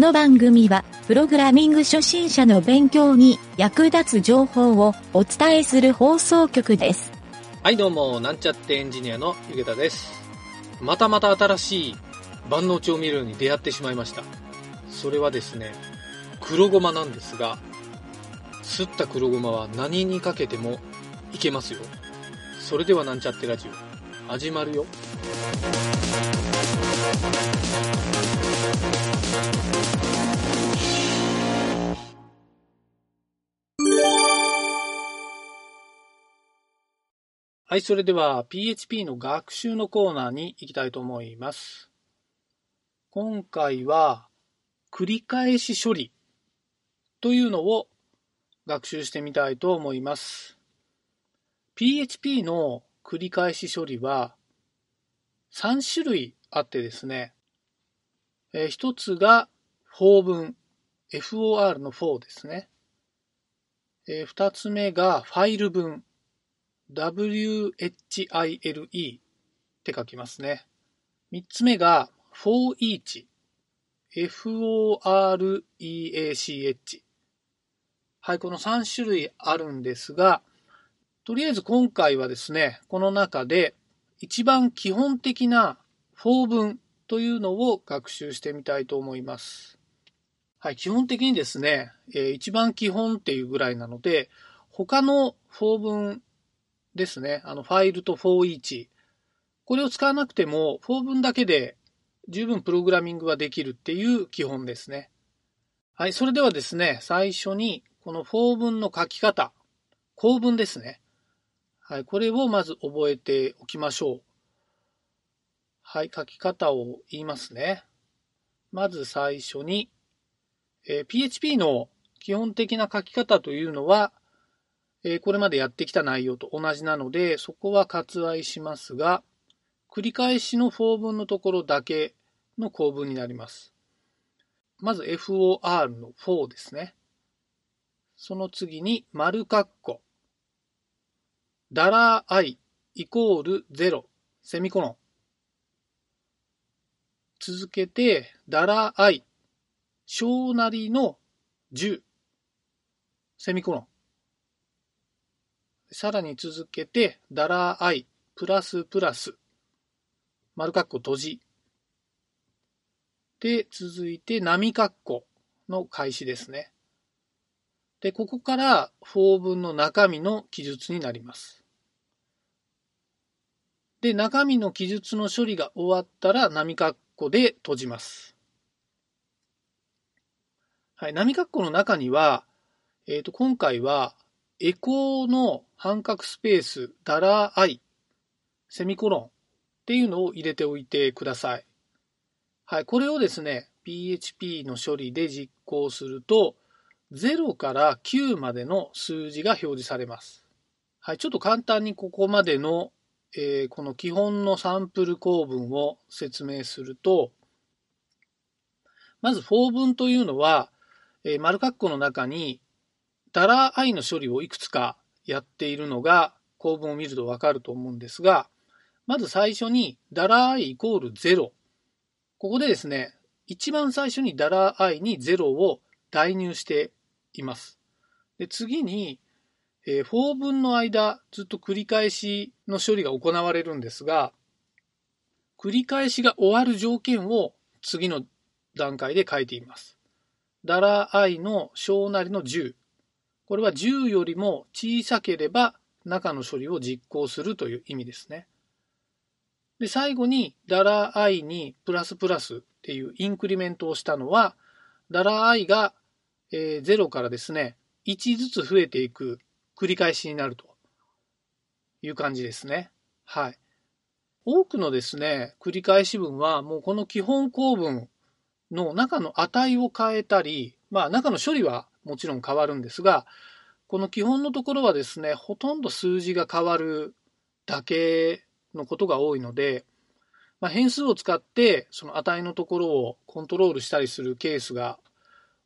この番組は、プログラミング初心者の勉強に役立つ情報をお伝えする放送局です。はいどうも、なんちゃってエンジニアのゆげたです。またまた新しい万能調味料に出会ってしまいました。それはですね、黒ごまなんですが、すった黒ごまは何にかけてもいけますよ。それではなんちゃってラジオ、始まるよ。はい、それでは PHP の学習のコーナーに行きたいと思います。今回は繰り返し処理というのを学習してみたいと思います。PHP の繰り返し処理は3種類あってですね、えー一つが for 文、for の for ですね。えー二つ目がファイル文、WHILE って書きますね。三つ目が for each、FOREACH。はい、この3種類あるんですが、とりあえず今回はですね、この中で一番基本的な for 文というのを学習してみたいと思います。はい、基本的にですね、えー一番基本っていうぐらいなので、他の for 文ですね、あのファイルと for each。これを使わなくても、for 文だけで十分プログラミングができるっていう基本ですね。はい、それではですね、最初にこの for 文の書き方、構文ですね。はい、これをまず覚えておきましょう。はい、書き方を言いますね。まず最初に、えー PHP の基本的な書き方というのは、えーこれまでやってきた内容と同じなので、そこは割愛しますが、繰り返しの for 文のところだけの構文になります。まず for の for ですね。その次に丸括弧。ダラー i イコール0セミコロン。続けて、ダラー i 小なりの10セミコロン。さらに続けて、ダラー i プラスプラス丸括弧閉じ。で、続いて、波括弧の開始ですね。で、ここから、法文の中身の記述になります。で、中身の記述の処理が終わったら、波括弧で閉じます。はい、波括弧の中には、えっ、と、今回は、エコーの半角スペース、ダラー i、セミコロンっていうのを入れておいてください。はい、これをですね、PHP の処理で実行すると、0から9までの数字が表示されます。はい、ちょっと簡単にここまでの、えーこの基本のサンプル構文を説明すると、まず、for 文というのは、えー丸括弧の中に、ダラー i の処理をいくつかやっているのが、構文を見るとわかると思うんですが、まず最初に、ダラー i イコール0。ここでですね、一番最初にダラー i に0を代入しています。で次に、えー、for 文の間、ずっと繰り返しの処理が行われるんですが、繰り返しが終わる条件を次の段階で書いています。ダラー i の小なりの10。これは10よりも小さければ中の処理を実行するという意味ですね。で、最後にダラー i にプラスプラスっていうインクリメントをしたのは、ダラー i が、えー0からですね、1ずつ増えていく繰り返しになるという感じですね。はい。多くのですね、繰り返し文はもうこの基本構文の中の値を変えたり、まあ中の処理はもちろん変わるんですが、この基本のところはですね、ほとんど数字が変わるだけのことが多いので、まあ、変数を使ってその値のところをコントロールしたりするケースが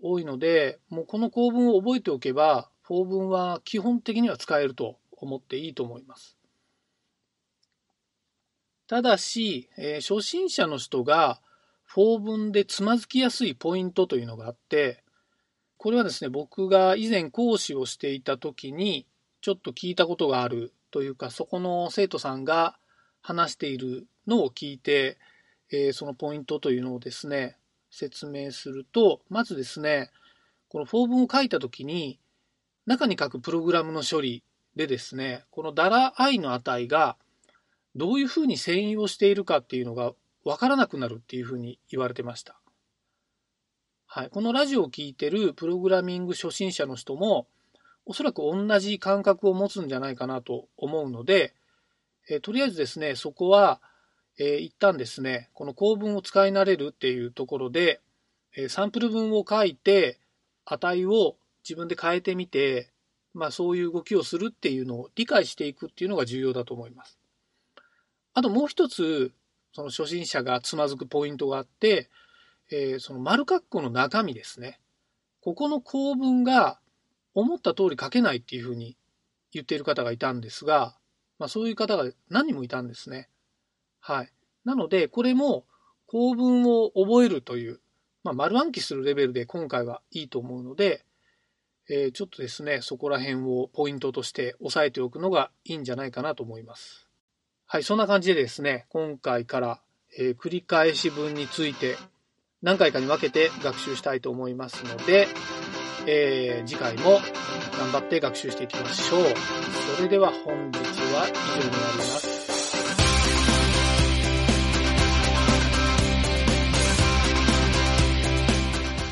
多いので、もうこの構文を覚えておけば、for 文は基本的には使えると思っていいと思います。ただし、えー初心者の人が法文でつまずきやすいポイントというのがあって、これはですね、僕が以前講師をしていた時に、ちょっと聞いたことがあるというか、そこの生徒さんが話しているのを聞いて、えー、そのポイントというのをですね、説明すると、まずですね、この法文を書いたときに、中に書くプログラムの処理でですね、このダラ i の値がどういうふうに遷移をしているかっていうのがわからなくなるっていうふうに言われてました。はい。このラジオを聴いてるプログラミング初心者の人も、おそらく同じ感覚を持つんじゃないかなと思うので、え、とりあえずですね、そこは、えー、一旦ですね、この構文を使い慣れるっていうところで、え、サンプル文を書いて、値を自分で変えてみて、まあそういう動きをするっていうのを理解していくっていうのが重要だと思います。あともう一つ、その初心者がつまずくポイントがあって、えー、その丸括弧の中身ですね。ここの構文が思った通り書けないっていうふうに言っている方がいたんですが、まあそういう方が何人もいたんですね。はい。なので、これも構文を覚えるという、まあ、丸暗記するレベルで今回はいいと思うので、えー、ちょっとですね、そこら辺をポイントとして押さえておくのがいいんじゃないかなと思います。はい、そんな感じでですね、今回から、え、繰り返し文について何回かに分けて学習したいと思いますので、えー、次回も頑張って学習していきましょう。それでは本日は以上になります。